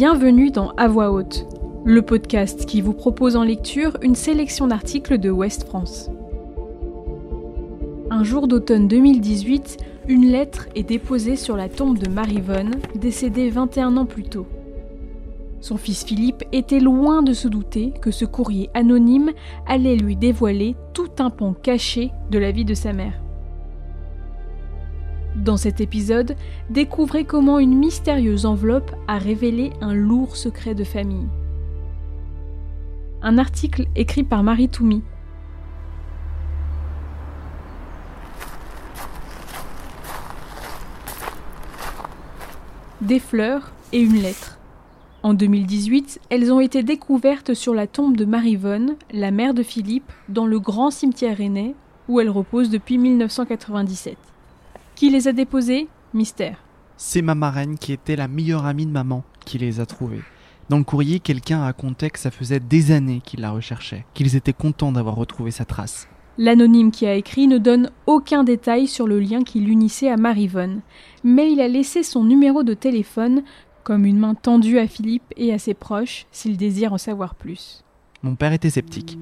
Bienvenue dans À voix haute, le podcast qui vous propose en lecture une sélection d'articles de Ouest France. Un jour d'automne 2018, une lettre est déposée sur la tombe de Marie-Vonne, décédée 21 ans plus tôt. Son fils Philippe était loin de se douter que ce courrier anonyme allait lui dévoiler tout un pan caché de la vie de sa mère. Dans cet épisode, découvrez comment une mystérieuse enveloppe a révélé un lourd secret de famille. Un article écrit par Marie Toumi. Des fleurs et une lettre. En 2018, elles ont été découvertes sur la tombe de Marie-Vonne, la mère de Philippe, dans le grand cimetière rennais, où elle repose depuis 1997. Qui les a déposés? Mystère. C'est ma marraine qui était la meilleure amie de maman qui les a trouvés. Dans le courrier, quelqu'un racontait que ça faisait des années qu'ils la recherchaient, qu'ils étaient contents d'avoir retrouvé sa trace. L'anonyme qui a écrit ne donne aucun détail sur le lien qui l'unissait à Marivonne, mais il a laissé son numéro de téléphone comme une main tendue à Philippe et à ses proches s'il désire en savoir plus. Mon père était sceptique.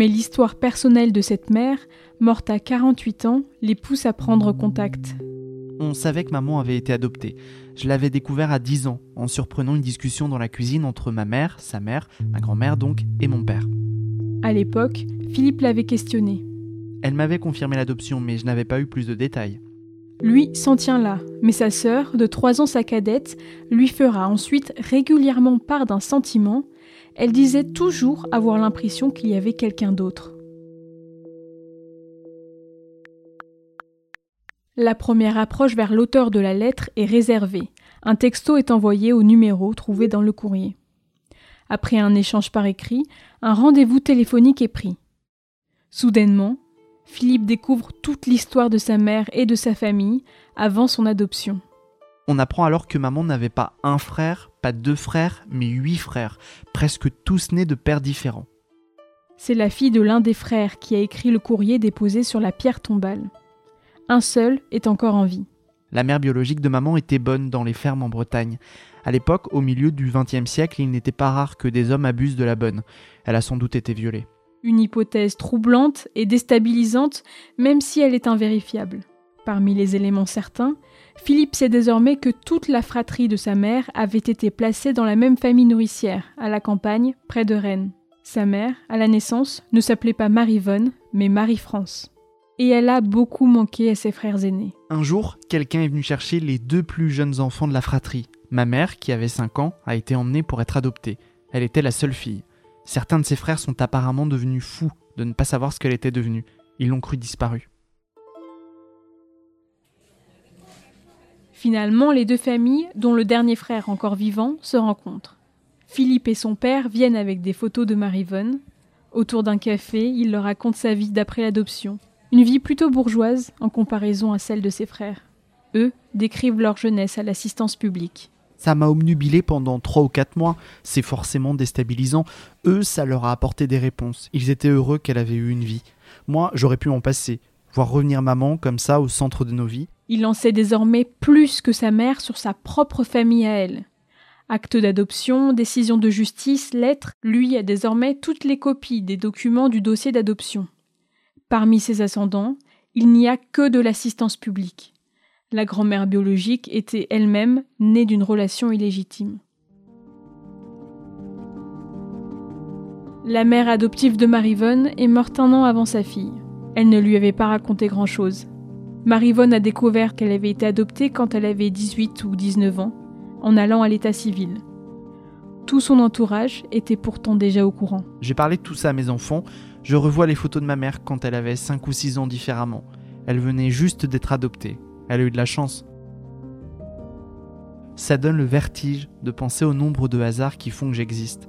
Mais l'histoire personnelle de cette mère, morte à 48 ans, les pousse à prendre contact. On savait que maman avait été adoptée. Je l'avais découvert à 10 ans, en surprenant une discussion dans la cuisine entre ma mère, sa mère, ma grand-mère donc, et mon père. À l'époque, Philippe l'avait questionnée. Elle m'avait confirmé l'adoption, mais je n'avais pas eu plus de détails. Lui s'en tient là, mais sa sœur, de 3 ans sa cadette, lui fera ensuite régulièrement part d'un sentiment elle disait toujours avoir l'impression qu'il y avait quelqu'un d'autre. La première approche vers l'auteur de la lettre est réservée. Un texto est envoyé au numéro trouvé dans le courrier. Après un échange par écrit, un rendez-vous téléphonique est pris. Soudainement, Philippe découvre toute l'histoire de sa mère et de sa famille avant son adoption. On apprend alors que maman n'avait pas un frère, pas deux frères, mais huit frères, presque tous nés de pères différents. C'est la fille de l'un des frères qui a écrit le courrier déposé sur la pierre tombale. Un seul est encore en vie. La mère biologique de maman était bonne dans les fermes en Bretagne. À l'époque, au milieu du XXe siècle, il n'était pas rare que des hommes abusent de la bonne. Elle a sans doute été violée. Une hypothèse troublante et déstabilisante, même si elle est invérifiable. Parmi les éléments certains, Philippe sait désormais que toute la fratrie de sa mère avait été placée dans la même famille nourricière, à la campagne, près de Rennes. Sa mère, à la naissance, ne s'appelait pas Marie-Vonne, mais Marie-France. Et elle a beaucoup manqué à ses frères aînés. Un jour, quelqu'un est venu chercher les deux plus jeunes enfants de la fratrie. Ma mère, qui avait 5 ans, a été emmenée pour être adoptée. Elle était la seule fille. Certains de ses frères sont apparemment devenus fous de ne pas savoir ce qu'elle était devenue. Ils l'ont cru disparue. Finalement, les deux familles, dont le dernier frère encore vivant, se rencontrent. Philippe et son père viennent avec des photos de Marie-Vonne. Autour d'un café, il leur raconte sa vie d'après l'adoption. Une vie plutôt bourgeoise en comparaison à celle de ses frères. Eux décrivent leur jeunesse à l'assistance publique. Ça m'a omnubilé pendant trois ou quatre mois. C'est forcément déstabilisant. Eux, ça leur a apporté des réponses. Ils étaient heureux qu'elle avait eu une vie. Moi, j'aurais pu m'en passer. Voir revenir maman comme ça au centre de nos vies. Il en sait désormais plus que sa mère sur sa propre famille à elle. Acte d'adoption, décision de justice, lettres, lui a désormais toutes les copies des documents du dossier d'adoption. Parmi ses ascendants, il n'y a que de l'assistance publique. La grand-mère biologique était elle-même née d'une relation illégitime. La mère adoptive de Marivonne est morte un an avant sa fille. Elle ne lui avait pas raconté grand-chose. Marivonne a découvert qu'elle avait été adoptée quand elle avait 18 ou 19 ans, en allant à l'état civil. Tout son entourage était pourtant déjà au courant. J'ai parlé de tout ça à mes enfants. Je revois les photos de ma mère quand elle avait 5 ou 6 ans différemment. Elle venait juste d'être adoptée. Elle a eu de la chance. Ça donne le vertige de penser au nombre de hasards qui font que j'existe.